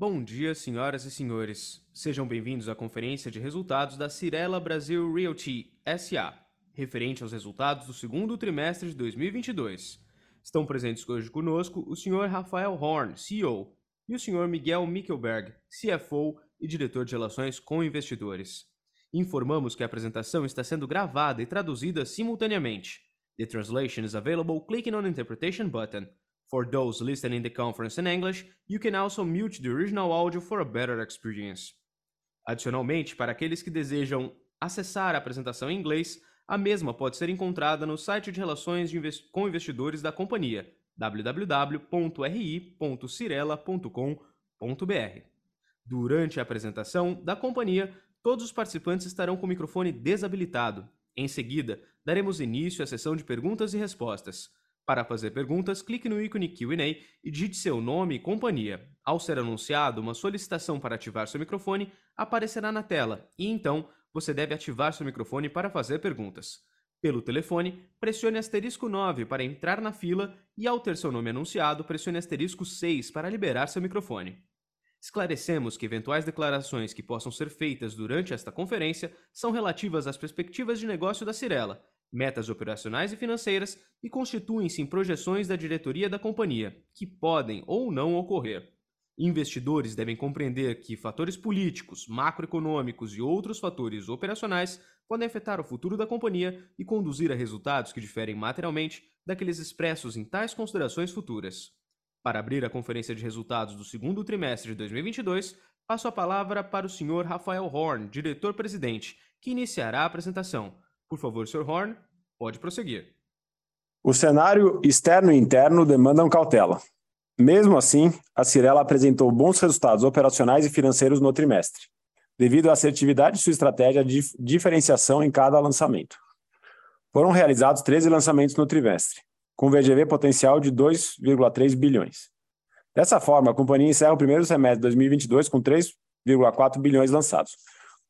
Bom dia, senhoras e senhores. Sejam bem-vindos à conferência de resultados da Cirela Brasil Realty SA, referente aos resultados do segundo trimestre de 2022. Estão presentes hoje conosco o senhor Rafael Horn, CEO, e o senhor Miguel Mickelberg, CFO e diretor de relações com investidores. Informamos que a apresentação está sendo gravada e traduzida simultaneamente. The translation is available clicking on the interpretation button. For those listening the conference in English, you can also mute the original audio for a better experience. Adicionalmente, para aqueles que desejam acessar a apresentação em inglês, a mesma pode ser encontrada no site de relações de invest com investidores da companhia, www.ri.cirela.com.br. Durante a apresentação da companhia, todos os participantes estarão com o microfone desabilitado. Em seguida, daremos início à sessão de perguntas e respostas. Para fazer perguntas, clique no ícone Q&A e digite seu nome e companhia. Ao ser anunciado uma solicitação para ativar seu microfone, aparecerá na tela e então você deve ativar seu microfone para fazer perguntas. Pelo telefone, pressione asterisco 9 para entrar na fila e ao ter seu nome anunciado, pressione asterisco 6 para liberar seu microfone. Esclarecemos que eventuais declarações que possam ser feitas durante esta conferência são relativas às perspectivas de negócio da Cirela metas operacionais e financeiras e constituem-se em projeções da diretoria da companhia, que podem ou não ocorrer. Investidores devem compreender que fatores políticos, macroeconômicos e outros fatores operacionais podem afetar o futuro da companhia e conduzir a resultados que diferem materialmente daqueles expressos em tais considerações futuras. Para abrir a conferência de resultados do segundo trimestre de 2022, passo a palavra para o Sr. Rafael Horn, diretor-presidente, que iniciará a apresentação. Por favor, Sr. Horn, pode prosseguir. O cenário externo e interno demandam cautela. Mesmo assim, a Cirela apresentou bons resultados operacionais e financeiros no trimestre, devido à assertividade de sua estratégia de diferenciação em cada lançamento. Foram realizados 13 lançamentos no trimestre, com VGV potencial de 2,3 bilhões. Dessa forma, a companhia encerra o primeiro semestre de 2022 com 3,4 bilhões lançados,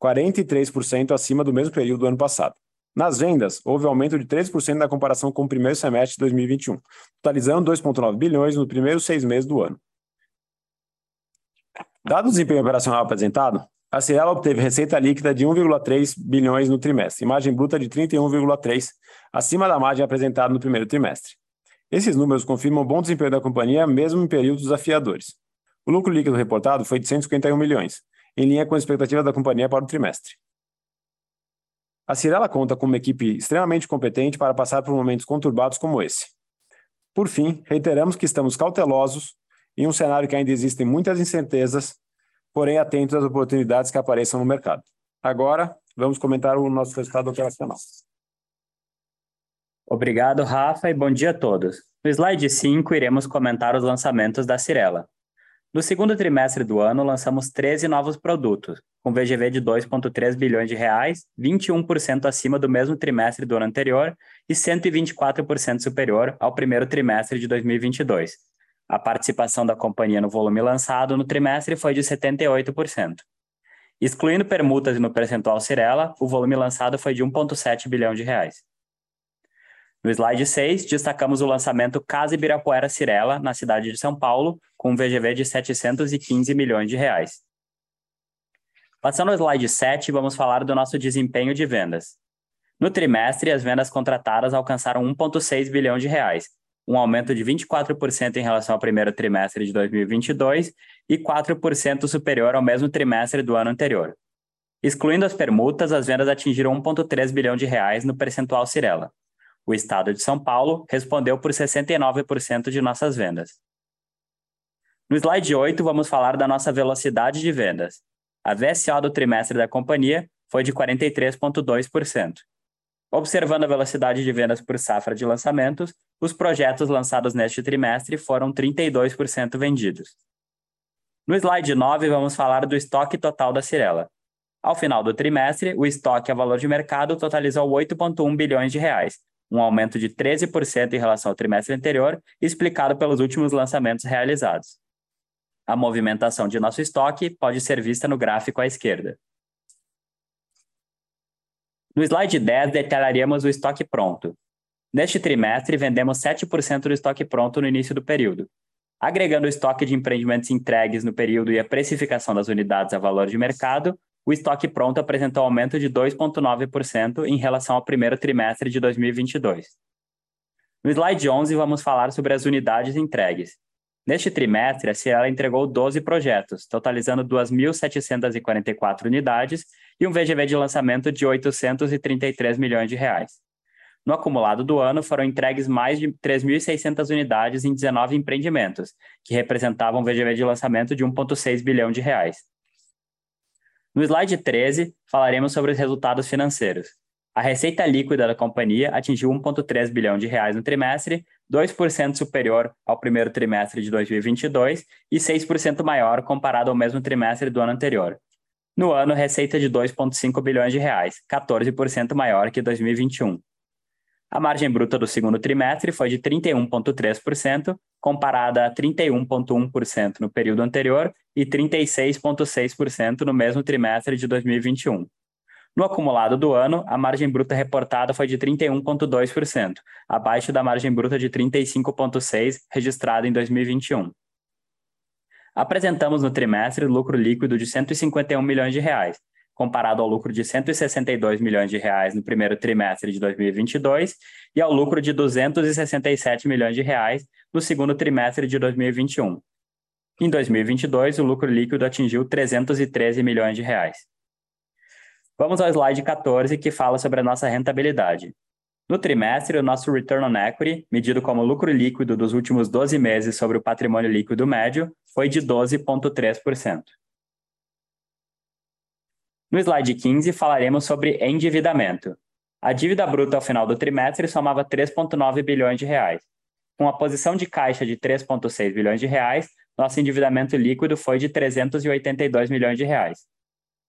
43% acima do mesmo período do ano passado. Nas vendas, houve aumento de 13% na comparação com o primeiro semestre de 2021, totalizando 2,9 bilhões nos primeiros seis meses do ano. Dado o desempenho operacional apresentado, a Cirela obteve receita líquida de 1,3 bilhões no trimestre, margem bruta de 31,3, acima da margem apresentada no primeiro trimestre. Esses números confirmam bom desempenho da companhia, mesmo em períodos desafiadores. O lucro líquido reportado foi de 151 milhões, em linha com a expectativa da companhia para o trimestre. A Cirela conta com uma equipe extremamente competente para passar por momentos conturbados como esse. Por fim, reiteramos que estamos cautelosos em um cenário que ainda existem muitas incertezas, porém atentos às oportunidades que apareçam no mercado. Agora, vamos comentar o nosso resultado operacional. Obrigado, Rafa, e bom dia a todos. No slide 5, iremos comentar os lançamentos da Cirela. No segundo trimestre do ano, lançamos 13 novos produtos, com VGV de 2,3 bilhões de reais, 21% acima do mesmo trimestre do ano anterior e 124% superior ao primeiro trimestre de 2022. A participação da companhia no volume lançado no trimestre foi de 78%. Excluindo permutas no percentual Cirela, o volume lançado foi de 1,7 bilhão de reais. No slide 6, destacamos o lançamento Casa Ibirapuera Cirela, na cidade de São Paulo, com um VGV de 715 milhões de reais. Passando ao slide 7, vamos falar do nosso desempenho de vendas. No trimestre, as vendas contratadas alcançaram 1,6 bilhão de reais, um aumento de 24% em relação ao primeiro trimestre de 2022 e 4% superior ao mesmo trimestre do ano anterior. Excluindo as permutas, as vendas atingiram 1,3 bilhão de reais no percentual Cirela. O estado de São Paulo respondeu por 69% de nossas vendas. No slide 8, vamos falar da nossa velocidade de vendas. A VSO do trimestre da companhia foi de 43,2%. Observando a velocidade de vendas por safra de lançamentos, os projetos lançados neste trimestre foram 32% vendidos. No slide 9, vamos falar do estoque total da Cirela. Ao final do trimestre, o estoque a valor de mercado totalizou 8,1 bilhões de reais, um aumento de 13% em relação ao trimestre anterior, explicado pelos últimos lançamentos realizados. A movimentação de nosso estoque pode ser vista no gráfico à esquerda. No slide 10, detalharíamos o estoque pronto. Neste trimestre, vendemos 7% do estoque pronto no início do período. Agregando o estoque de empreendimentos entregues no período e a precificação das unidades a valor de mercado, o estoque pronto apresentou aumento de 2,9% em relação ao primeiro trimestre de 2022. No slide 11, vamos falar sobre as unidades entregues. Neste trimestre, a Ciela entregou 12 projetos, totalizando 2.744 unidades e um VGV de lançamento de 833 milhões de reais. No acumulado do ano, foram entregues mais de 3.600 unidades em 19 empreendimentos, que representavam um VGV de lançamento de 1,6 bilhão de reais. No slide 13, falaremos sobre os resultados financeiros. A receita líquida da companhia atingiu 1,3 bilhão de reais no trimestre, 2% superior ao primeiro trimestre de 2022 e 6% maior comparado ao mesmo trimestre do ano anterior. No ano, receita de 2,5 bilhões de reais, 14% maior que 2021. A margem bruta do segundo trimestre foi de 31,3%, comparada a 31,1% no período anterior e 36,6% no mesmo trimestre de 2021. No acumulado do ano, a margem bruta reportada foi de 31,2%, abaixo da margem bruta de 35,6% registrada em 2021. Apresentamos no trimestre lucro líquido de 151 milhões de reais, comparado ao lucro de 162 milhões de reais no primeiro trimestre de 2022 e ao lucro de 267 milhões de reais no segundo trimestre de 2021. Em 2022, o lucro líquido atingiu 313 milhões de reais. Vamos ao slide 14, que fala sobre a nossa rentabilidade. No trimestre, o nosso return on equity, medido como lucro líquido dos últimos 12 meses sobre o patrimônio líquido médio, foi de 12,3%. No slide 15, falaremos sobre endividamento. A dívida bruta ao final do trimestre somava 3,9 bilhões de reais. Com a posição de caixa de 3,6 bilhões de reais, nosso endividamento líquido foi de 382 milhões de reais.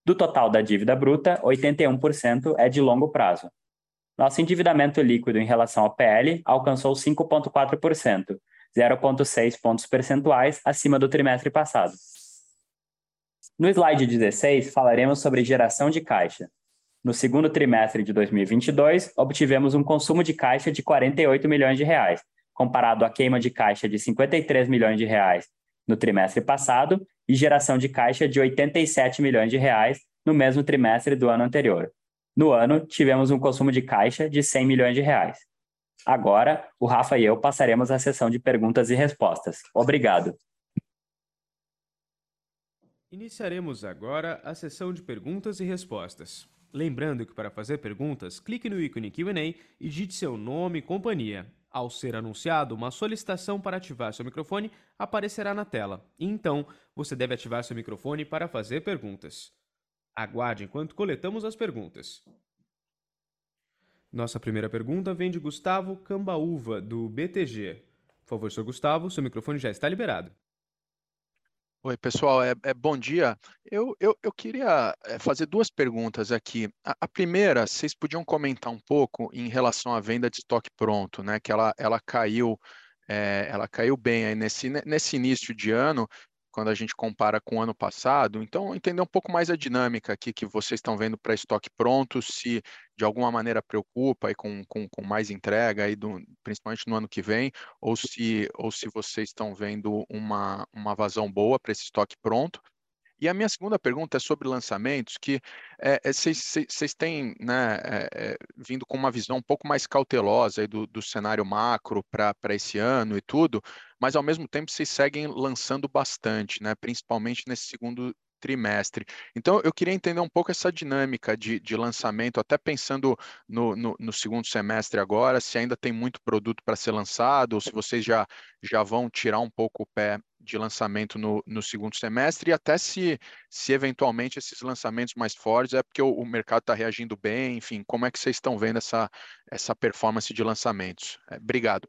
Do total da dívida bruta, 81% é de longo prazo. Nosso endividamento líquido em relação ao PL alcançou 5,4%, 0,6 pontos percentuais acima do trimestre passado. No slide 16, falaremos sobre geração de caixa. No segundo trimestre de 2022, obtivemos um consumo de caixa de 48 milhões de reais, comparado à queima de caixa de 53 milhões de reais no trimestre passado e geração de caixa de 87 milhões de reais no mesmo trimestre do ano anterior. No ano, tivemos um consumo de caixa de 100 milhões de reais. Agora, o Rafa e eu passaremos à sessão de perguntas e respostas. Obrigado. Iniciaremos agora a sessão de perguntas e respostas. Lembrando que para fazer perguntas, clique no ícone Q&A e digite seu nome e companhia. Ao ser anunciado, uma solicitação para ativar seu microfone aparecerá na tela. Então, você deve ativar seu microfone para fazer perguntas. Aguarde enquanto coletamos as perguntas. Nossa primeira pergunta vem de Gustavo Cambaúva, do BTG. Por favor, Sr. Gustavo, seu microfone já está liberado. Oi, pessoal, é, é bom dia. Eu, eu, eu queria é, fazer duas perguntas aqui. A, a, primeira, vocês podiam comentar um pouco em relação à venda de estoque pronto, né? Que ela, ela caiu, é, ela caiu bem aí nesse, nesse início de ano quando a gente compara com o ano passado. Então, entender um pouco mais a dinâmica aqui que vocês estão vendo para estoque pronto, se de alguma maneira preocupa aí com, com, com mais entrega, aí do, principalmente no ano que vem, ou se, ou se vocês estão vendo uma, uma vazão boa para esse estoque pronto. E a minha segunda pergunta é sobre lançamentos, que vocês é, é, têm né, é, vindo com uma visão um pouco mais cautelosa do, do cenário macro para esse ano e tudo, mas ao mesmo tempo vocês seguem lançando bastante, né, principalmente nesse segundo trimestre. Então, eu queria entender um pouco essa dinâmica de, de lançamento, até pensando no, no, no, segundo semestre agora, se ainda tem muito produto para ser lançado, ou se vocês já, já vão tirar um pouco o pé de lançamento no, no segundo semestre, e até se, se eventualmente esses lançamentos mais fortes é porque o, o mercado está reagindo bem, enfim, como é que vocês estão vendo essa, essa performance de lançamentos? É, obrigado.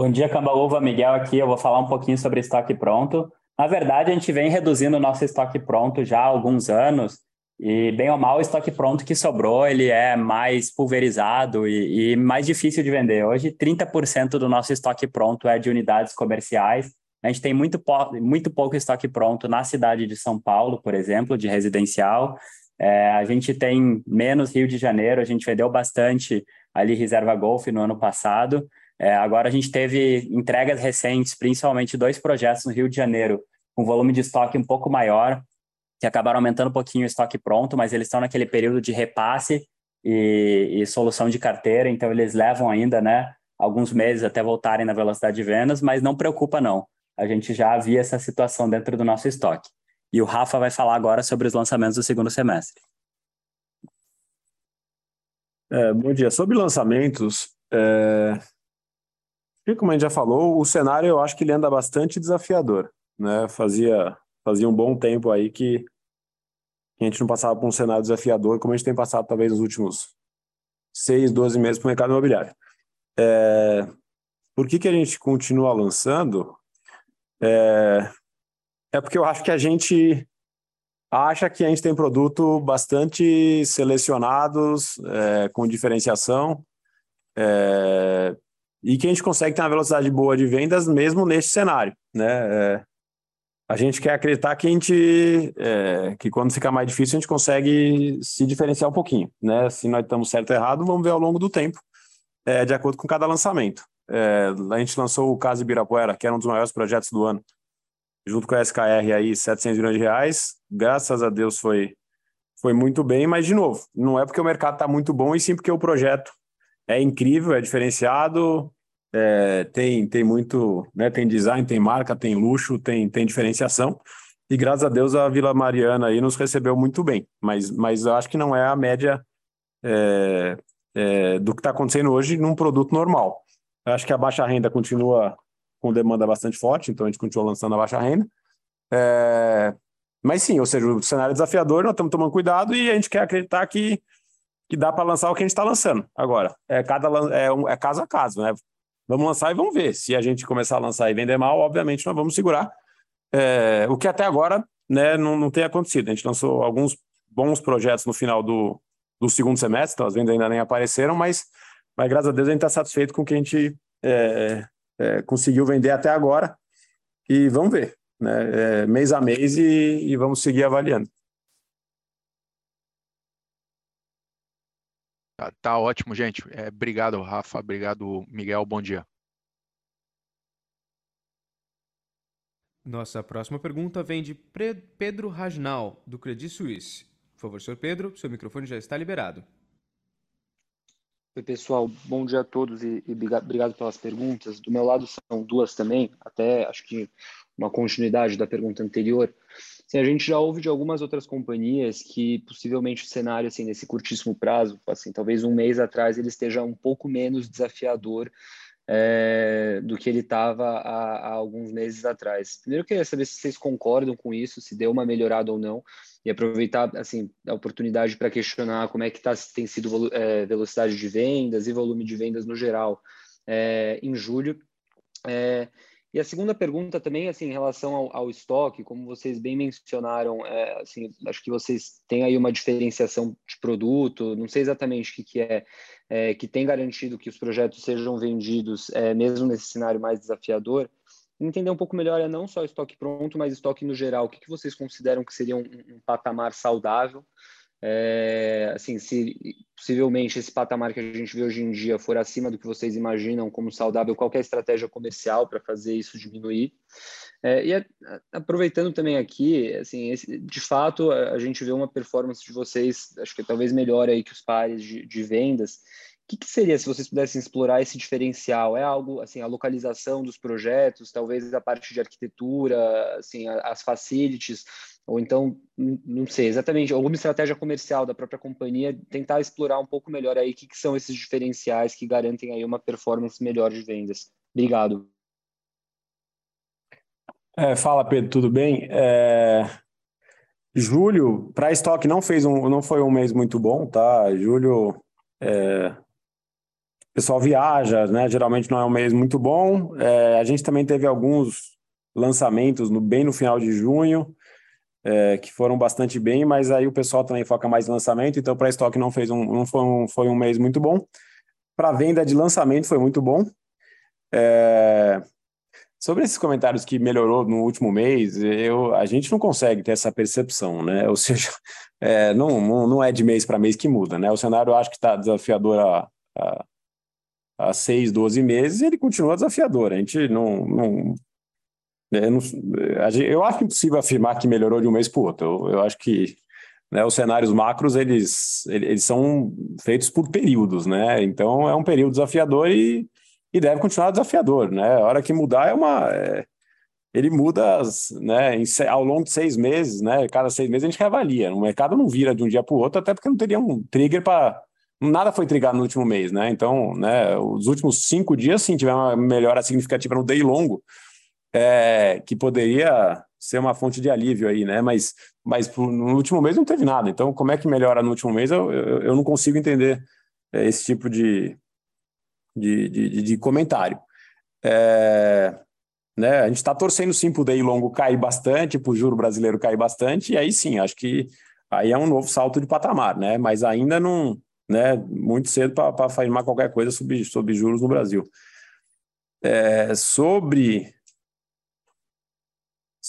Bom dia, Cambaúva. Miguel aqui. Eu vou falar um pouquinho sobre estoque pronto. Na verdade, a gente vem reduzindo o nosso estoque pronto já há alguns anos. E, bem ou mal, o estoque pronto que sobrou, ele é mais pulverizado e, e mais difícil de vender. Hoje, 30% do nosso estoque pronto é de unidades comerciais. A gente tem muito, muito pouco estoque pronto na cidade de São Paulo, por exemplo, de residencial. É, a gente tem menos Rio de Janeiro, a gente vendeu bastante ali Reserva Golf no ano passado. É, agora a gente teve entregas recentes, principalmente dois projetos no Rio de Janeiro, com volume de estoque um pouco maior, que acabaram aumentando um pouquinho o estoque pronto, mas eles estão naquele período de repasse e, e solução de carteira, então eles levam ainda, né, alguns meses até voltarem na velocidade de vendas, mas não preocupa não. A gente já havia essa situação dentro do nosso estoque. E o Rafa vai falar agora sobre os lançamentos do segundo semestre. É, bom dia. Sobre lançamentos, é... como a gente já falou, o cenário eu acho que ele anda bastante desafiador. Né? Fazia, fazia um bom tempo aí que a gente não passava por um cenário desafiador como a gente tem passado talvez nos últimos seis, doze meses para o mercado imobiliário. É... Por que, que a gente continua lançando? É... é porque eu acho que a gente acha que a gente tem produto bastante selecionados, é, com diferenciação, é, e que a gente consegue ter uma velocidade boa de vendas mesmo neste cenário, né? É, a gente quer acreditar que a gente, é, que quando ficar mais difícil a gente consegue se diferenciar um pouquinho, né? Se nós estamos certo ou errado, vamos ver ao longo do tempo, é, de acordo com cada lançamento. É, a gente lançou o Casa Ibirapuera, que era um dos maiores projetos do ano, junto com a SKR aí, 700 milhões de reais. Graças a Deus foi, foi muito bem, mas de novo, não é porque o mercado está muito bom, e sim porque o projeto é incrível, é diferenciado, é, tem, tem muito, né, tem design, tem marca, tem luxo, tem, tem diferenciação. E graças a Deus a Vila Mariana aí nos recebeu muito bem, mas, mas acho que não é a média é, é, do que está acontecendo hoje num produto normal. Eu acho que a baixa renda continua com demanda bastante forte, então a gente continua lançando a baixa renda. É... Mas sim, ou seja, o cenário é desafiador, nós estamos tomando cuidado e a gente quer acreditar que, que dá para lançar o que a gente está lançando agora. É, cada, é, um, é caso a caso, né? Vamos lançar e vamos ver. Se a gente começar a lançar e vender mal, obviamente nós vamos segurar. É, o que até agora né, não, não tem acontecido. A gente lançou alguns bons projetos no final do, do segundo semestre, então as vendas ainda nem apareceram, mas, mas graças a Deus a gente está satisfeito com o que a gente é, é, conseguiu vender até agora. E vamos ver, né? É, mês a mês e, e vamos seguir avaliando. Tá, tá ótimo, gente. É, obrigado, Rafa. Obrigado, Miguel. Bom dia. Nossa próxima pergunta vem de Pedro Rajnal, do Credit Suisse. Por favor, senhor Pedro, seu microfone já está liberado. Oi, pessoal. Bom dia a todos e, e, obrigado pelas perguntas. Do meu lado são duas também, até acho que uma continuidade da pergunta anterior. Assim, a gente já ouve de algumas outras companhias que possivelmente o cenário, assim, nesse curtíssimo prazo, assim, talvez um mês atrás, ele esteja um pouco menos desafiador é, do que ele estava há, há, alguns meses atrás. Primeiro, eu queria saber se vocês concordam com isso, se deu uma melhorada ou não, e aproveitar assim a oportunidade para questionar como é que tá, tem sido é, velocidade de vendas e volume de vendas no geral é, em julho. E a segunda pergunta também, assim, em relação ao, ao estoque, como vocês bem mencionaram, é, assim, acho que vocês têm aí uma diferenciação de produto, não sei exatamente o que, que é, é que tem garantido que os projetos sejam vendidos, é, mesmo nesse cenário mais desafiador. Entender um pouco melhor é não só estoque pronto, mas estoque no geral. O que, que vocês consideram que seria um, um patamar saudável? É, assim, se possivelmente esse patamar que a gente vê hoje em dia for acima do que vocês imaginam como saudável, qualquer é estratégia comercial para fazer isso diminuir. É, e aproveitando também aqui, assim, esse, de fato, a, a, gente vê uma performance de vocês, acho que talvez melhor aí que os pares de, de vendas. O que, que, seria se vocês pudessem explorar esse diferencial? É algo, assim, a localização dos projetos, talvez a parte de arquitetura, assim, as facilities, ou então, não sei, exatamente, alguma estratégia comercial da própria companhia, tentar explorar um pouco melhor aí o que, que são esses diferenciais que garantem aí uma performance melhor de vendas. Obrigado. É, fala, Pedro, tudo bem? É... Julho, para estoque não fez um, não foi um mês muito bom, tá? Julho, é... o pessoal viaja, né? Geralmente não é um mês muito bom. É... A gente também teve alguns lançamentos no, bem no final de junho é, que foram bastante bem, mas aí o pessoal também foca mais em lançamento, então para estoque não fez um, não foi um, foi um mês muito bom. Para venda de lançamento foi muito bom. É, sobre esses comentários que melhorou no último mês, eu, a gente não consegue ter essa percepção, né? Ou seja, é, não, não é de mês para mês que muda, né? O cenário eu acho que está desafiador há, há, há seis, 12 meses, ele continua desafiador. A gente não. não, é, não eu acho impossível afirmar que melhorou de um mês para o outro. Eu, eu acho que né, os cenários macros eles, eles são feitos por períodos, né? Então é um período desafiador e, e deve continuar desafiador, né? A hora que mudar é uma. É, ele muda né, em, ao longo de seis meses, né? Cada seis meses a gente reavalia. O mercado não vira de um dia para o outro, até porque não teria um trigger para. Nada foi trigado no último mês, né? Então, né, os últimos cinco dias, sim, tiveram uma melhora significativa no day longo, é, que poderia ser uma fonte de alívio aí, né? Mas, mas no último mês não teve nada. Então, como é que melhora no último mês? Eu, eu, eu não consigo entender é, esse tipo de, de, de, de comentário. É, né, a gente está torcendo sim para o DEI longo cair bastante, para o juro brasileiro cair bastante, e aí sim, acho que aí é um novo salto de patamar, né? Mas ainda não, né? Muito cedo para afirmar qualquer coisa sobre, sobre juros no Brasil. É, sobre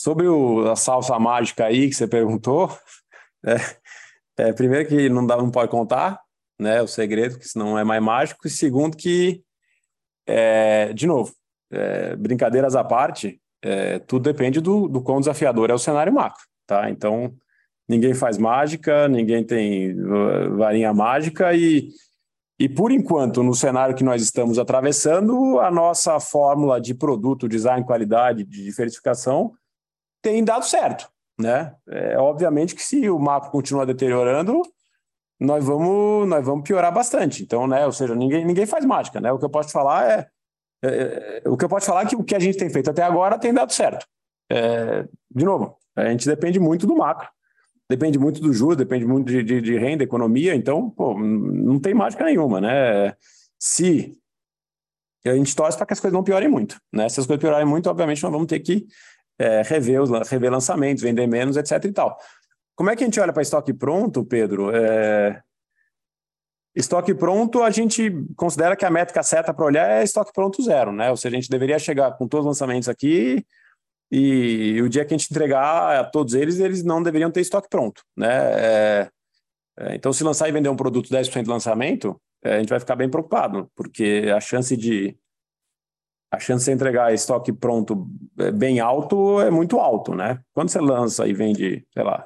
Sobre o, a salsa mágica aí que você perguntou, é, é, primeiro que não, dá, não pode contar, né, o segredo, que senão é mais mágico, e segundo que, é, de novo, é, brincadeiras à parte, é, tudo depende do, do quão desafiador é o cenário macro, tá? Então, ninguém faz mágica, ninguém tem uh, varinha mágica e, e por enquanto, no cenário que nós estamos atravessando, a nossa fórmula de produto, design, qualidade, de diversificação tem dado certo, né? É, obviamente que se o macro continuar deteriorando, nós vamos, nós vamos piorar bastante. Então, né? Ou seja, ninguém, ninguém faz mágica, né? O que eu posso falar é, é, é o que eu posso falar é que o que a gente tem feito até agora tem dado certo. É, de novo, a gente depende muito do macro, depende muito do juros, depende muito de, de, de renda, economia. Então, pô, não tem mágica nenhuma, né? Se a gente torce para que as coisas não piorem muito, né? Se as coisas piorarem muito, obviamente nós vamos ter que é, rever, os, rever lançamentos, vender menos, etc. e tal. Como é que a gente olha para estoque pronto, Pedro? É... Estoque pronto, a gente considera que a métrica certa para olhar é estoque pronto zero, né? Ou seja, a gente deveria chegar com todos os lançamentos aqui e o dia que a gente entregar a todos eles, eles não deveriam ter estoque pronto, né? É... É, então, se lançar e vender um produto 10% de lançamento, é, a gente vai ficar bem preocupado, porque a chance de a chance de entregar estoque pronto é, bem alto é muito alto, né? Quando você lança e vende, sei lá,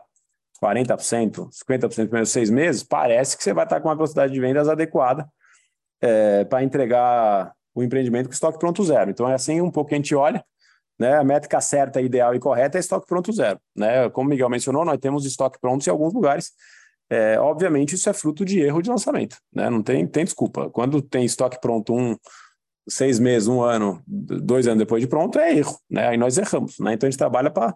40%, 50% nos primeiros seis meses, parece que você vai estar com uma velocidade de vendas adequada é, para entregar o empreendimento com estoque pronto zero. Então é assim um pouco que a gente olha, né? A métrica certa, ideal e correta é estoque pronto zero, né? Como o Miguel mencionou, nós temos estoque pronto em alguns lugares. É, obviamente isso é fruto de erro de lançamento, né? Não tem, tem desculpa. Quando tem estoque pronto um seis meses, um ano, dois anos depois de pronto, é erro, né? Aí nós erramos, né? Então a gente trabalha para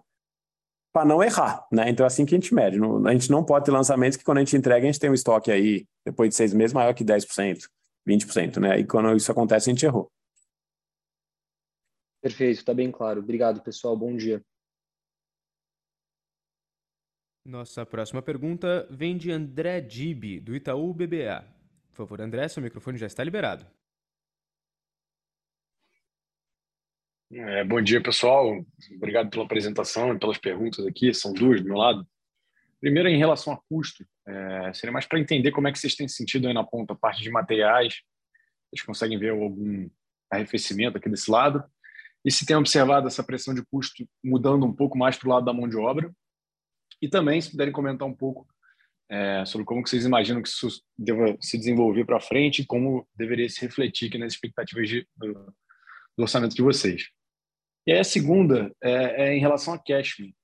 para não errar, né? Então é assim que a gente mede. A gente não pode ter lançamentos que quando a gente entrega, a gente tem um estoque aí, depois de seis meses, maior que 10%, 20%, né? E quando isso acontece, a gente errou. Perfeito, está bem claro. Obrigado, pessoal. Bom dia. Nossa próxima pergunta vem de André Dibi, do Itaú BBA. Por favor, André, seu microfone já está liberado. É, bom dia, pessoal. Obrigado pela apresentação e pelas perguntas aqui. São duas do meu lado. Primeiro, em relação a custo, é, seria mais para entender como é que vocês têm sentido aí na ponta, a parte de materiais. Vocês conseguem ver algum arrefecimento aqui desse lado? E se tem observado essa pressão de custo mudando um pouco mais para o lado da mão de obra? E também, se puderem comentar um pouco é, sobre como que vocês imaginam que isso deva se desenvolver para frente e como deveria se refletir aqui nas expectativas de, do, do orçamento de vocês. E aí a segunda é, é em relação a Cashme.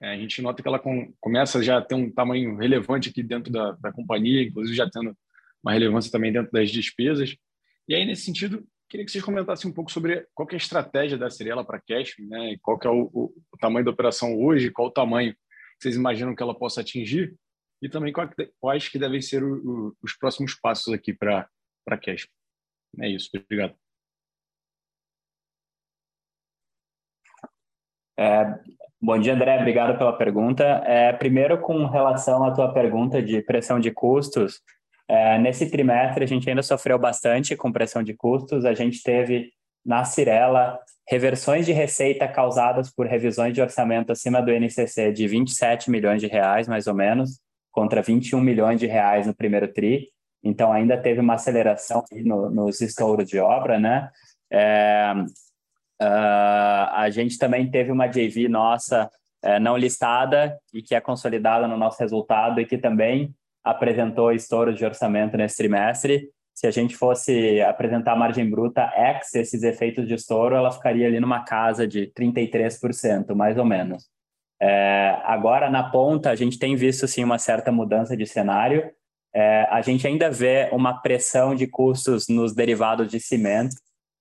É, a gente nota que ela com, começa já a ter um tamanho relevante aqui dentro da, da companhia, inclusive já tendo uma relevância também dentro das despesas. E aí, nesse sentido, queria que vocês comentassem um pouco sobre qual é a estratégia da Cirela para Cashme, né? qual é o, o, o, tamanho da operação hoje, qual o tamanho que vocês imaginam que ela possa atingir, e também quais que devem ser o, os próximos passos aqui para a Cashme. É isso, obrigado. É, bom dia, André. Obrigado pela pergunta. É, primeiro, com relação à tua pergunta de pressão de custos, é, nesse trimestre a gente ainda sofreu bastante com pressão de custos. A gente teve na Cirela reversões de receita causadas por revisões de orçamento acima do NCC de 27 milhões de reais, mais ou menos, contra 21 milhões de reais no primeiro tri. então ainda teve uma aceleração no, nos estouros de obra, né? É, uh, a gente também teve uma JV nossa é, não listada e que é consolidada no nosso resultado e que também apresentou estouro de orçamento nesse trimestre. Se a gente fosse apresentar a margem bruta ex esses efeitos de estouro, ela ficaria ali numa casa de 33%, mais ou menos. É, agora, na ponta, a gente tem visto sim uma certa mudança de cenário. É, a gente ainda vê uma pressão de custos nos derivados de cimento,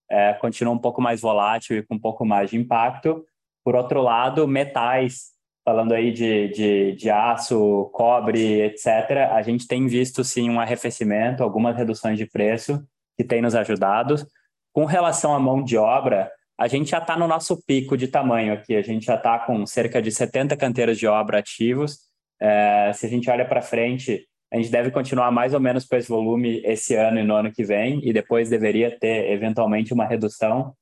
é, continua um pouco mais volátil e com um pouco mais de impacto. Por outro lado, metais, falando aí de, de, de aço, cobre, etc., a gente tem visto sim um arrefecimento, algumas reduções de preço que tem nos ajudado. Com relação à mão de obra, a gente já está no nosso pico de tamanho aqui, a gente já está com cerca de 70 canteiros de obra ativos. É, se a gente olha para frente, a gente deve continuar mais ou menos com esse volume esse ano e no ano que vem, e depois deveria ter eventualmente uma redução.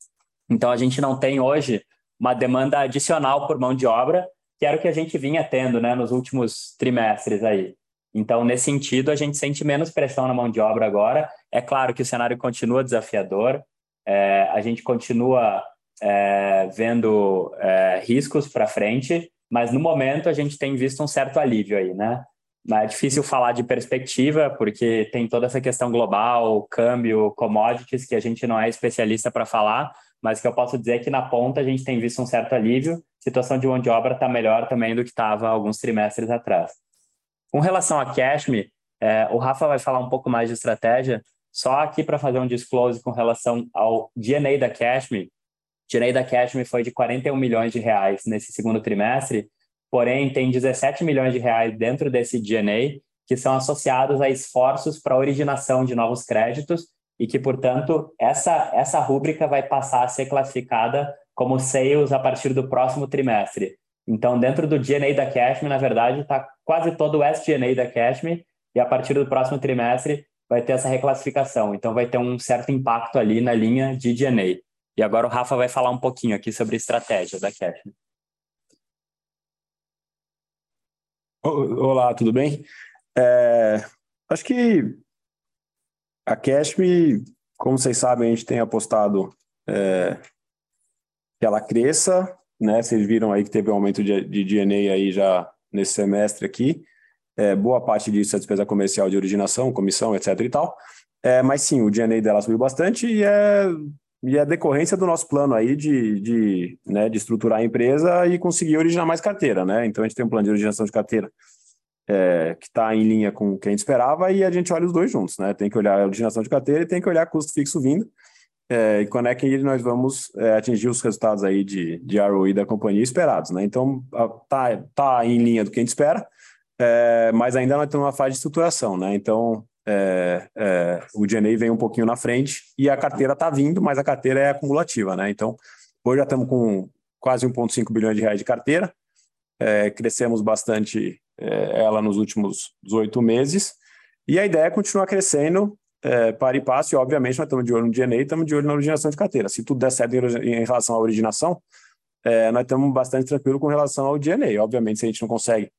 Então, a gente não tem hoje uma demanda adicional por mão de obra, que era o que a gente vinha tendo né, nos últimos trimestres aí. Então, nesse sentido, a gente sente menos pressão na mão de obra agora. É claro que o cenário continua desafiador, é, a gente continua é, vendo é, riscos para frente, mas no momento a gente tem visto um certo alívio aí, né? É difícil falar de perspectiva, porque tem toda essa questão global, câmbio, commodities, que a gente não é especialista para falar, mas que eu posso dizer que na ponta a gente tem visto um certo alívio. Situação de mão de obra está melhor também do que estava alguns trimestres atrás. Com relação a Cashme, é, o Rafa vai falar um pouco mais de estratégia, só aqui para fazer um disclose com relação ao DNA da Cashme. O DNA da Cashme foi de 41 milhões de reais nesse segundo trimestre, porém tem 17 milhões de reais dentro desse DNA que são associados a esforços para originação de novos créditos e que, portanto, essa, essa rúbrica vai passar a ser classificada como sales a partir do próximo trimestre. Então, dentro do DNA da Cashme, na verdade, está quase todo o SG&A da Cashme e a partir do próximo trimestre vai ter essa reclassificação. Então, vai ter um certo impacto ali na linha de DNA. E agora o Rafa vai falar um pouquinho aqui sobre estratégia da Cashme. Olá, tudo bem? É, acho que a Cashme, como vocês sabem, a gente tem apostado é, que ela cresça, né? Vocês viram aí que teve um aumento de, de DNA aí já nesse semestre aqui. É, boa parte disso é despesa comercial de originação, comissão, etc e tal. É, mas sim, o DNA dela subiu bastante e é, e é decorrência do nosso plano aí de, de, né, de estruturar a empresa e conseguir originar mais carteira, né? Então a gente tem um plano de originação de carteira é, que está em linha com o que a gente esperava e a gente olha os dois juntos, né? Tem que olhar a originação de carteira e tem que olhar custo fixo vindo. É, e quando é que nós vamos é, atingir os resultados aí de, de ROI da companhia esperados, né? Então tá, tá em linha do que a gente espera, é, mas ainda nós estamos numa fase de estruturação, né? Então é, é, o DNA vem um pouquinho na frente e a carteira está vindo, mas a carteira é acumulativa, né? Então, hoje já estamos com quase 1,5 bilhões de reais de carteira, é, crescemos bastante é, ela nos últimos 18 meses, e a ideia é continuar crescendo é, para e passo, e obviamente nós estamos de olho no DNA e estamos de olho na originação de carteira. Se tudo der certo em, relação à originação, é, nós estamos bastante tranquilos com relação ao DNA. Obviamente, se a gente não consegue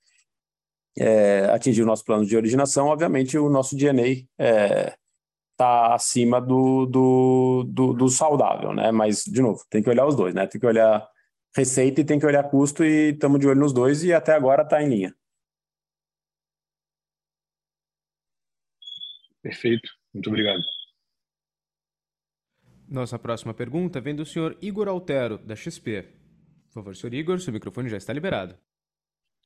é, atingir o nosso plano de originação, obviamente o nosso DNA está é, tá acima do, do, do, do, saudável, né? Mas, de novo, tem que olhar os dois, né? Tem que olhar receita e tem que olhar custo e estamos de olho nos dois e até agora está em linha. Perfeito, muito obrigado. Nossa próxima pergunta vem do senhor Igor Altero, da XP. Por favor, senhor Igor, seu microfone já está liberado.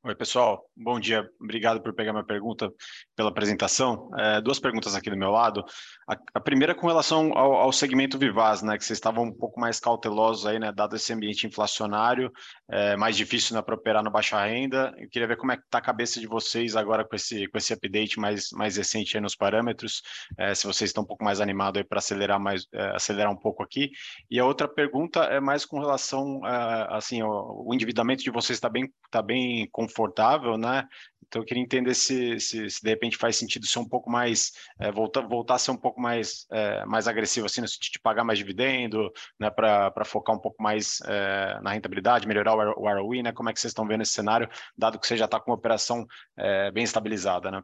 Oi, pessoal. Bom dia. Obrigado por pegar minha pergunta, pela apresentação. É, duas perguntas aqui do meu lado. A, a primeira com relação ao, ao, segmento Vivaz, né, que vocês estavam um pouco mais cautelosos aí, né, dado esse ambiente inflacionário, é, mais difícil né, para operar na baixa renda. Eu queria ver como é que está a cabeça de vocês agora com esse, com esse update mais, mais recente aí nos parâmetros, é, se vocês estão um pouco mais animados para acelerar mais, é, acelerar um pouco aqui. E a outra pergunta é mais com relação, é, assim, o, o endividamento de vocês está bem, tá bem confortável, né? Então eu queria entender se, se, se de repente faz sentido ser um pouco mais, é, voltar, voltar a ser um pouco mais, é, mais agressivo, assim, no sentido de pagar mais dividendo, né, para focar um pouco mais é, na rentabilidade, melhorar o, o ROI, né? Como é que vocês estão vendo esse cenário, dado que você já está com uma operação é, bem estabilizada, né?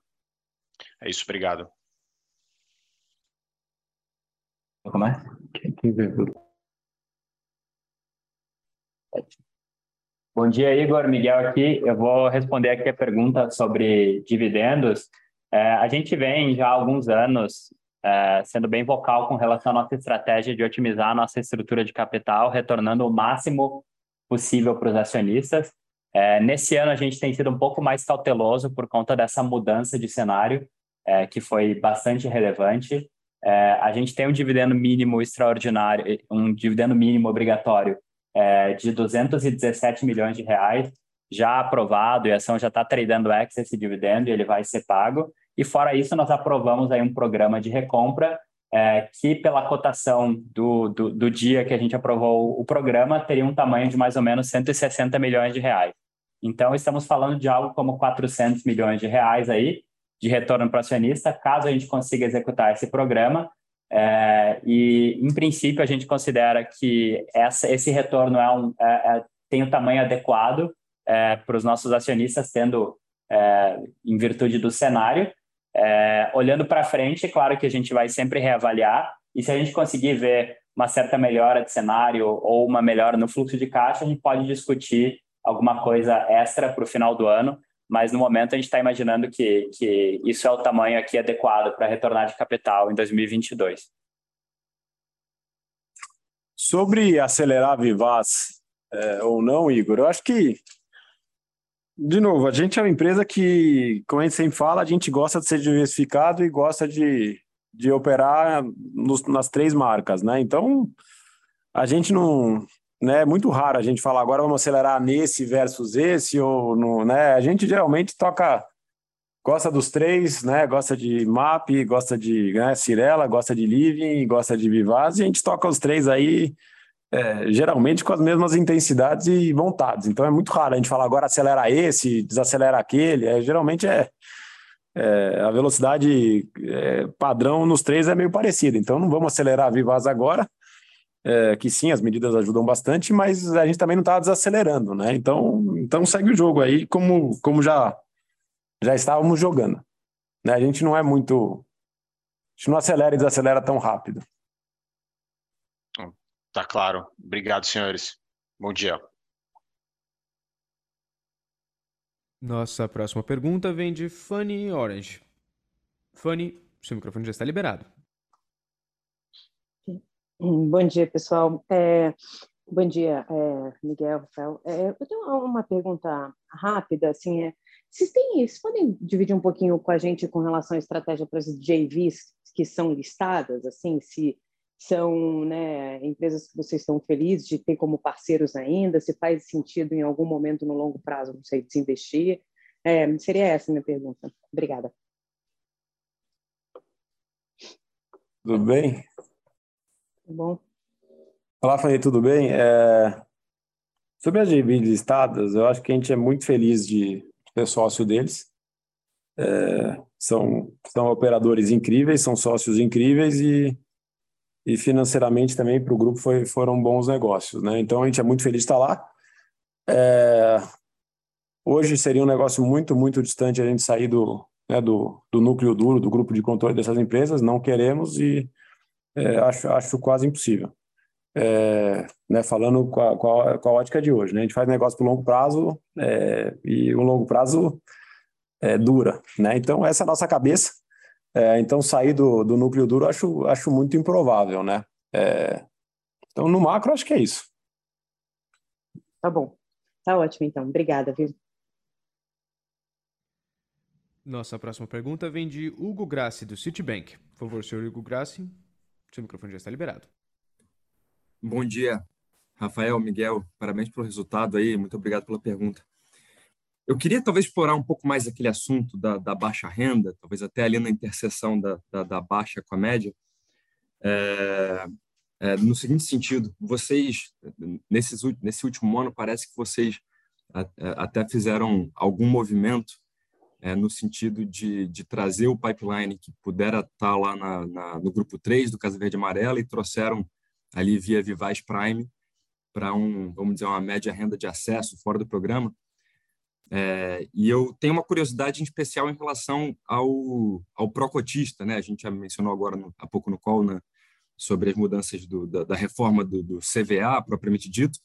É isso, obrigado. Como é? Bom dia, Igor. Miguel aqui. Eu vou responder aqui a pergunta sobre dividendos. É, a gente vem já há alguns anos é, sendo bem vocal com relação à nossa estratégia de otimizar a nossa estrutura de capital, retornando o máximo possível para os acionistas. É, nesse ano, a gente tem sido um pouco mais cauteloso por conta dessa mudança de cenário, é, que foi bastante relevante. É, a gente tem um dividendo mínimo extraordinário, um dividendo mínimo obrigatório é, de 217 milhões de reais, já aprovado, e a ação já está tradando ex esse dividendo e ele vai ser pago. E fora isso, nós aprovamos aí um programa de recompra é, que, pela cotação do, do, do, dia que a gente aprovou o programa, teria um tamanho de mais ou menos 160 milhões de reais. Então, estamos falando de algo como 400 milhões de reais aí, de retorno para acionista, caso a gente consiga executar esse programa. É, e, em princípio, a gente considera que essa, esse retorno é um, é, é tem o um tamanho adequado é, para os nossos acionistas, tendo é, em virtude do cenário. Olhando para frente, é claro que a gente vai sempre reavaliar, e se a gente conseguir ver uma certa melhora de cenário ou uma melhora no fluxo de caixa, a gente pode discutir alguma coisa extra para o final do ano, mas no momento a gente está imaginando que, que isso é o tamanho aqui adequado para retornar de capital em 2022. Sobre acelerar a Vivaz é, ou não, Igor, eu acho que, de novo, a gente é uma empresa que, como a gente sempre fala, a gente gosta de ser diversificado e gosta de, de operar nos, nas três marcas, né? Então, a gente não, né? É muito raro a gente falar agora vamos acelerar nesse versus esse ou no, né? A gente geralmente toca gosta dos três, né? Gosta de MAP, gosta de né, Cirela, gosta de Living, gosta de Vivaz, e a gente toca os três aí é, geralmente com as mesmas intensidades e vontades. Então é muito raro a gente falar agora acelera esse, desacelera aquele. É, geralmente é, é, a velocidade é, padrão nos três é meio parecida. Então não vamos acelerar Vivaz agora é, que sim, as medidas ajudam bastante, mas a gente também não está desacelerando, né? Então, então segue o jogo aí como, como já, já estávamos jogando. Né? A gente não é muito. A gente não acelera e desacelera tão rápido. Tá claro. Obrigado, senhores. Bom dia. Nossa próxima pergunta vem de Fanny Orange. Fanny, seu microfone já está liberado. Hum, bom dia, pessoal. É, bom dia, é, Miguel, Rafael. É, eu tenho uma pergunta rápida, assim, é, vocês, têm, vocês podem dividir um pouquinho com a gente com relação à estratégia para as JVs que são listadas, assim, se são né, empresas que vocês estão felizes de ter como parceiros ainda, se faz sentido em algum momento no longo prazo, não sei, desinvestir? É, seria essa a minha pergunta. Obrigada. Tudo bem? Bom. Olá, Fanny, tudo bem? É... Sobre as GBs listadas, eu acho que a gente é muito feliz de ser sócio deles. É... São, são operadores incríveis, são sócios incríveis e, e financeiramente também para o grupo foi, foram bons negócios. Né? Então a gente é muito feliz de estar lá. É... Hoje seria um negócio muito, muito distante a gente sair do, né, do, do núcleo duro, do grupo de controle dessas empresas, não queremos e é, acho, acho quase impossível. É, né, falando com a, com, a, com a, ótica de hoje. Né? A gente faz negócio por longo prazo é, e o longo prazo é, dura. Né? Então, essa é a nossa cabeça. É, então, sair do, do núcleo duro acho, acho muito improvável. Né? É, então, no macro, acho que é isso. Tá bom. Tá ótimo, então. Obrigada, viu? Nossa próxima pergunta vem de Hugo Grassi, do Citibank. Por favor, senhor Hugo Grassi. Seu microfone já está liberado. Bom dia, Rafael, Miguel. Parabéns pelo resultado aí. Muito obrigado pela pergunta. Eu queria talvez explorar um pouco mais aquele assunto da, da baixa renda, talvez até ali na interseção da, da, da baixa com a média. É, é, no seguinte sentido, vocês, nesses, nesse último ano, parece que vocês até fizeram algum movimento é, no sentido de, de trazer o pipeline que pudera estar tá lá na, na, no grupo 3 do Casa Verde Amarela e trouxeram ali via Vivaz Prime para um, vamos dizer, uma média renda de acesso fora do programa. É, e eu tenho uma curiosidade em especial em relação ao, ao pró-cotista, né? A gente já mencionou agora no, há pouco no call, né? sobre as mudanças do, da, da, reforma do, do, CVA, propriamente dito,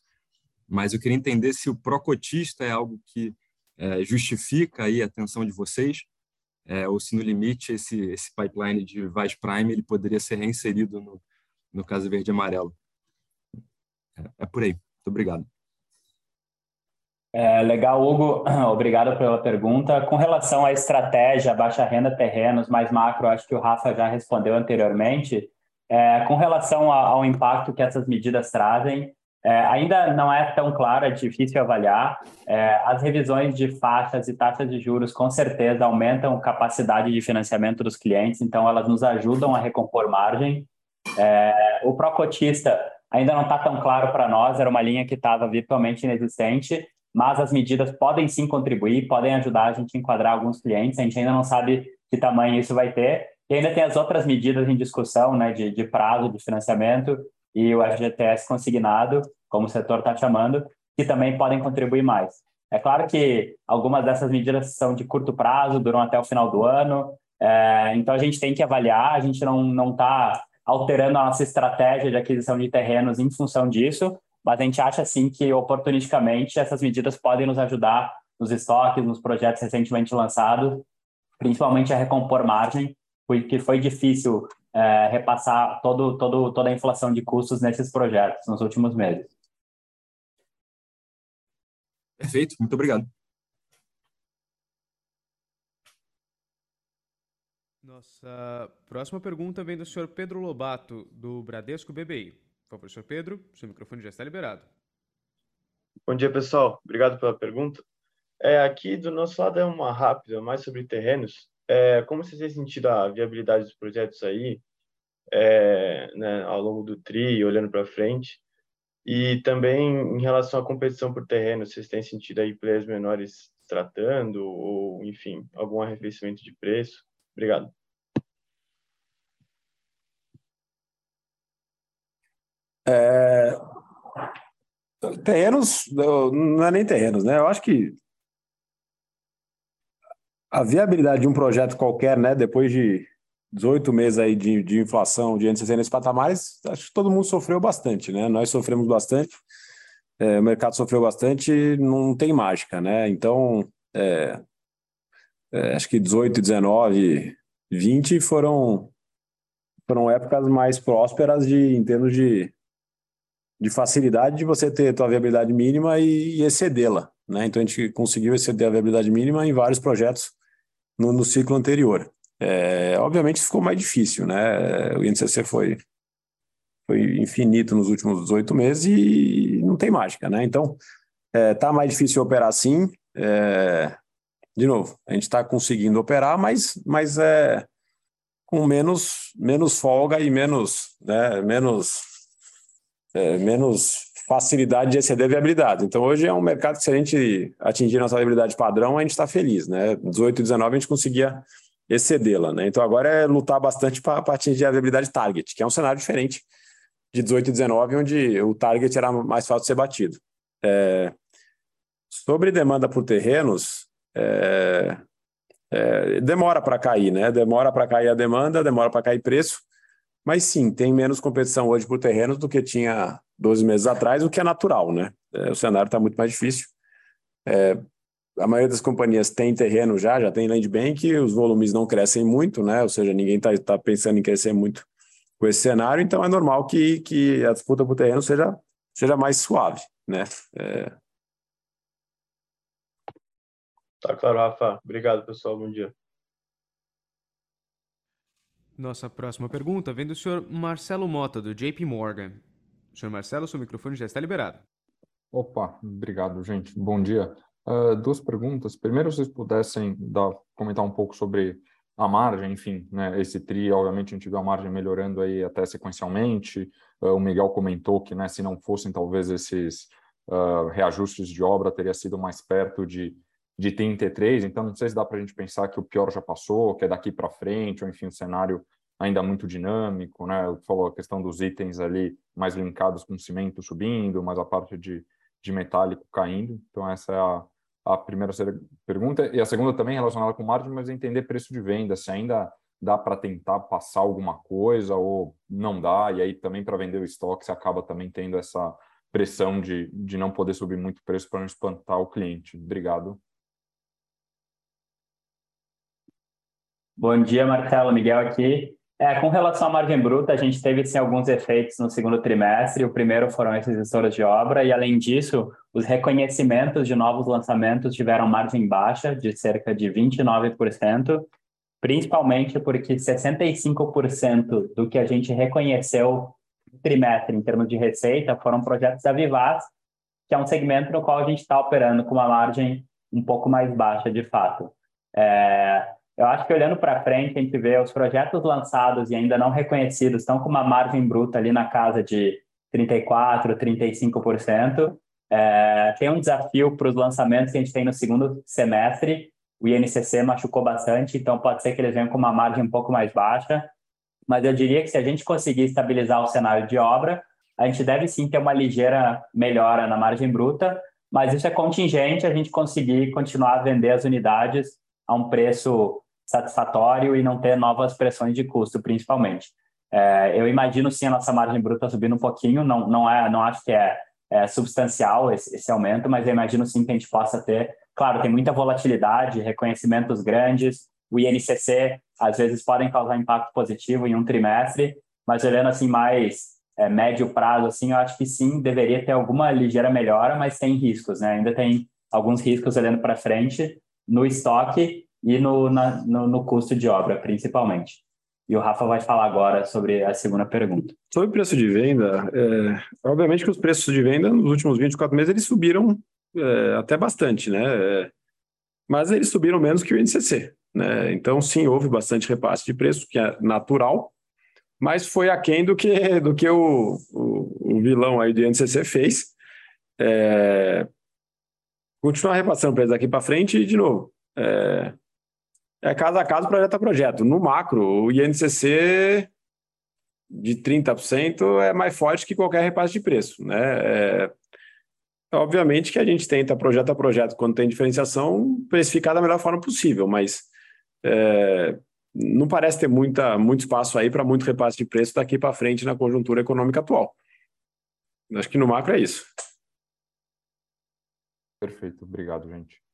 mas eu queria entender se o pró-cotista é algo que é, justifica aí a atenção de vocês, é, ou se no limite esse, esse pipeline de Vice Prime ele poderia ser reinserido no, no caso verde e amarelo. É, é por aí. Muito obrigado. É, legal, Hugo. Obrigado pela pergunta. Com relação à estratégia baixa renda terrenos mais macro, acho que o Rafa já respondeu anteriormente. É, com relação ao impacto que essas medidas trazem, é, ainda não é tão claro, é difícil avaliar. É, as revisões de faixas e taxas de juros com certeza aumentam capacidade de financiamento dos clientes, então elas nos ajudam a recompor margem. É, o pró-cotista ainda não está tão claro para nós, era uma linha que estava virtualmente inexistente, mas as medidas podem sim contribuir, podem ajudar a gente a enquadrar alguns clientes, a gente ainda não sabe que tamanho isso vai ter, e ainda tem as outras medidas em discussão, né, de, de prazo de financiamento e o FGTS consignado, como o setor está chamando, que também podem contribuir mais. É claro que algumas dessas medidas são de curto prazo, duram até o final do ano, é, então a gente tem que avaliar, a gente não está alterando a nossa estratégia de aquisição de terrenos em função disso, mas a gente acha sim que oportunisticamente essas medidas podem nos ajudar nos estoques, nos projetos recentemente lançados, principalmente a recompor margem, porque foi difícil é, repassar todo, todo, toda a inflação de custos nesses projetos nos últimos meses. Perfeito, muito obrigado. Nossa próxima pergunta vem do senhor Pedro Lobato, do Bradesco BBI. Por favor, senhor Pedro, seu microfone já está liberado. Bom dia, pessoal. Obrigado pela pergunta. É, aqui do nosso lado é uma rápida, mais sobre terrenos. É, como vocês têm sentido a viabilidade dos projetos aí, é, né, ao longo do TRI, olhando para frente? E também em relação à competição por terrenos, vocês têm sentido aí players menores tratando, ou, enfim, algum arrefecimento de preço? Obrigado. É... Terrenos, não é nem terrenos, né? Eu acho que a viabilidade de um projeto qualquer, né, depois de 18 meses aí de, de inflação, de NCC nesses patamares, acho que todo mundo sofreu bastante, né? Nós sofremos bastante, é, o mercado sofreu bastante, não tem mágica, né? Então, é, é, acho que 18, 19, 20 foram, foram épocas mais prósperas de, em termos de, de facilidade de você ter a viabilidade mínima e, e excedê-la. Né? Então a gente conseguiu exceder a viabilidade mínima em vários projetos no, no ciclo anterior. É, obviamente ficou mais difícil, né? O INCC foi, foi infinito nos últimos 18 meses e não tem mágica, né? Então é, tá mais difícil operar sim. É, de novo, a gente está conseguindo operar, mas, mas é com menos, menos folga e menos, né, menos é, menos facilidade de exceder a viabilidade. Então, hoje é um mercado que, se a gente atingir nossa viabilidade padrão, a gente está feliz. Né? 18 e 19 a gente conseguia excedê-la. Né? Então, agora é lutar bastante para atingir a viabilidade target, que é um cenário diferente de 18 e 19, onde o target era mais fácil de ser batido. É... Sobre demanda por terrenos, é... É... demora para cair, né? Demora para cair a demanda, demora para cair preço. Mas sim, tem menos competição hoje por terrenos do que tinha 12 meses atrás, o que é natural, né? É, o cenário está muito mais difícil. É, a maioria das companhias tem terreno já, já tem land bank, os volumes não crescem muito, né? Ou seja, ninguém está tá pensando em crescer muito com esse cenário, então é normal que, que a disputa por terreno seja, seja mais suave, né? É... Tá claro, Rafa. Obrigado, pessoal. Bom dia. Nossa próxima pergunta vem do senhor Marcelo Mota, do JP Morgan. Senhor Marcelo, seu microfone já está liberado. Opa, obrigado, gente. Bom dia. Uh, duas perguntas. Primeiro, se vocês pudessem dar, comentar um pouco sobre a margem, enfim, né, esse TRI, obviamente a gente viu a margem melhorando aí até sequencialmente. Uh, o Miguel comentou que, né, se não fossem talvez esses uh, reajustes de obra, teria sido mais perto de de 33, então não sei se dá para a gente pensar que o pior já passou, que é daqui para frente, ou enfim, um cenário ainda muito dinâmico, né? Falou a questão dos itens ali mais linkados com cimento subindo, mas a parte de, de metálico caindo. Então essa é a, a primeira pergunta. E a segunda também relacionada com margem, mas é entender preço de venda, se ainda dá para tentar passar alguma coisa ou não dá, e aí também para vender o estoque você acaba também tendo essa pressão de, de não poder subir muito o preço para não espantar o cliente. Obrigado. Bom dia, Marcelo. Miguel aqui. É, com relação à margem bruta, a gente teve sim, alguns efeitos no segundo trimestre. O primeiro foram esses gestores de obra, e além disso, os reconhecimentos de novos lançamentos tiveram margem baixa, de cerca de 29%, principalmente porque 65% do que a gente reconheceu no trimestre em termos de receita foram projetos da Vivaz, que é um segmento no qual a gente está operando com uma margem um pouco mais baixa, de fato. É, eu acho que olhando para frente, a gente vê os projetos lançados e ainda não reconhecidos estão com uma margem bruta ali na casa de 34%, 35%. É, tem um desafio para os lançamentos que a gente tem no segundo semestre. O INCC machucou bastante, então pode ser que eles venham com uma margem um pouco mais baixa. Mas eu diria que se a gente conseguir estabilizar o cenário de obra, a gente deve sim ter uma ligeira melhora na margem bruta, mas isso é contingente a gente conseguir continuar a vender as unidades a um preço satisfatório e não ter novas pressões de custo, principalmente. É, eu imagino sim a nossa margem bruta subindo um pouquinho, não, não, é, não acho que é, é substancial esse, esse, aumento, mas eu imagino sim que a gente possa ter. Claro, tem muita volatilidade, reconhecimentos grandes, o INCC às vezes podem causar impacto positivo em um trimestre, mas olhando assim mais é, médio prazo, assim, eu acho que sim, deveria ter alguma ligeira melhora, mas tem riscos, né? Ainda tem alguns riscos olhando para frente no estoque e no, na, no, no, custo de obra, principalmente. E o Rafa vai falar agora sobre a segunda pergunta. Sobre o preço de venda, é, obviamente que os preços de venda nos últimos 24 meses eles subiram é, até bastante, né? É, mas eles subiram menos que o INCC, né? Então, sim, houve bastante repasse de preço, que é natural, mas foi aquém do que, do que o, o, o vilão aí do INCC fez. É, continuar repassando preço daqui para frente e, de novo, é, caso a caso, projeto a projeto. No macro, o INCC de 30% é mais forte que qualquer repasse de preço. Né? É, obviamente que a gente tenta, projeto a projeto, quando tem diferenciação, precificar da melhor forma possível, mas é, não parece ter muita, muito espaço aí para muito repasse de preço daqui para frente na conjuntura econômica atual. Acho que no macro é isso. Perfeito, obrigado, gente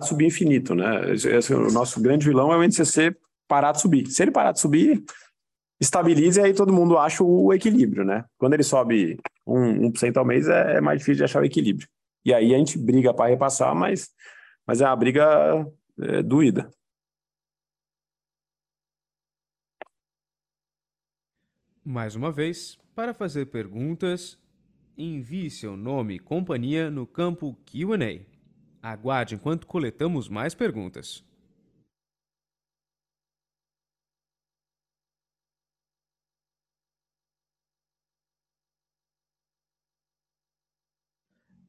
subir infinito, né? Esse, o nosso grande vilão é o NCC parar de subir. Se ele parar de subir, estabilize e aí todo mundo acha o equilíbrio, né? Quando ele sobe 1%, 1 ao mês, é, é, mais difícil de achar o equilíbrio. E aí a gente briga para repassar, mas, mas é uma briga é, doída. Mais uma vez, para fazer perguntas, envie seu nome e companhia no campo Q&A. Aguarde enquanto coletamos mais perguntas.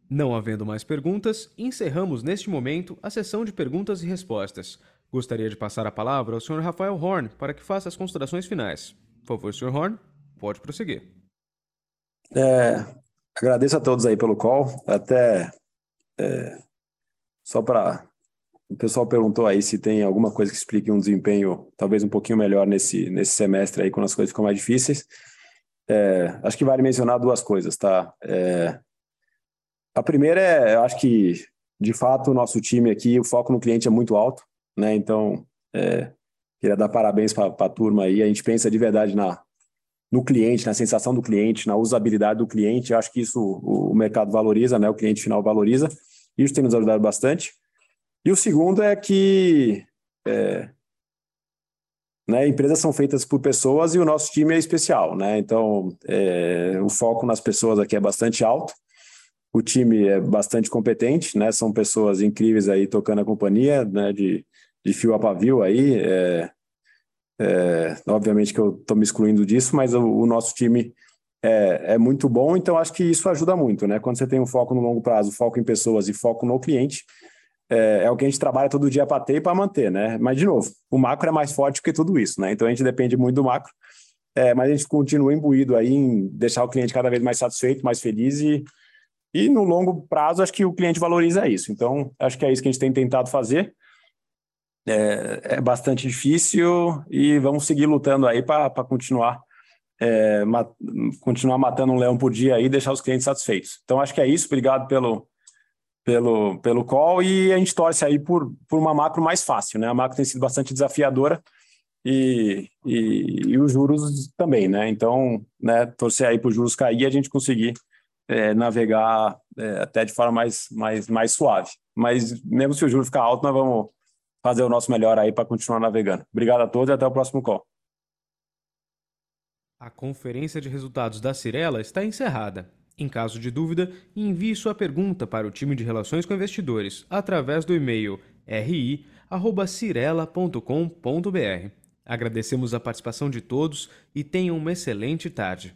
Não havendo mais perguntas, encerramos neste momento a sessão de perguntas e respostas. Gostaria de passar a palavra ao Sr. Rafael Horn para que faça as considerações finais. Por favor, Sr. Horn, pode prosseguir. É, agradeço a todos aí pelo call. Até é, só para. O pessoal perguntou aí se tem alguma coisa que explique um desempenho talvez um pouquinho melhor nesse, nesse semestre aí, quando as coisas ficam mais difíceis. É, acho que vale mencionar duas coisas, tá? É, a primeira é, eu acho que, de fato, o nosso time aqui, o foco no cliente é muito alto, né? Então, é, queria dar parabéns para a turma aí. A gente pensa de verdade na, no cliente, na sensação do cliente, na usabilidade do cliente. Eu acho que isso o, o mercado valoriza, né? O cliente final valoriza. Isso tem nos ajudado bastante. E o segundo é que é, né, empresas são feitas por pessoas e o nosso time é especial, né? Então, é, o foco nas pessoas aqui é bastante alto. O time é bastante competente, né? São pessoas incríveis aí tocando a companhia, né? De, de fio a pavio aí. É, é, obviamente que eu estou me excluindo disso, mas o, o nosso time é, é muito bom, então acho que isso ajuda muito, né? Quando você tem um foco no longo prazo, foco em pessoas e foco no cliente, é, é o que a gente trabalha todo dia para ter e para manter, né? Mas, de novo, o macro é mais forte que tudo isso, né? Então a gente depende muito do macro, é, mas a gente continua imbuído aí em deixar o cliente cada vez mais satisfeito, mais feliz e, e no longo prazo acho que o cliente valoriza isso. Então, acho que é isso que a gente tem tentado fazer. é, é, bastante difícil e vamos seguir lutando aí para continuar é, continuar matando um leão por dia e deixar os clientes satisfeitos. Então acho que é isso. Obrigado pelo pelo pelo call e a gente torce aí por por uma macro mais fácil, né? A macro tem sido bastante desafiadora e, e, e os juros também, né? Então, né, torcer aí para os juros cair e a gente conseguir é, navegar é, até de forma mais, mais, mais suave. Mas mesmo se o juro ficar alto, nós vamos fazer o nosso melhor aí para continuar navegando. Obrigado a todos e até o próximo call. A conferência de resultados da Cirela está encerrada. Em caso de dúvida, envie sua pergunta para o time de relações com investidores através do e-mail ri@cirela.com.br. Agradecemos a participação de todos e tenham uma excelente tarde.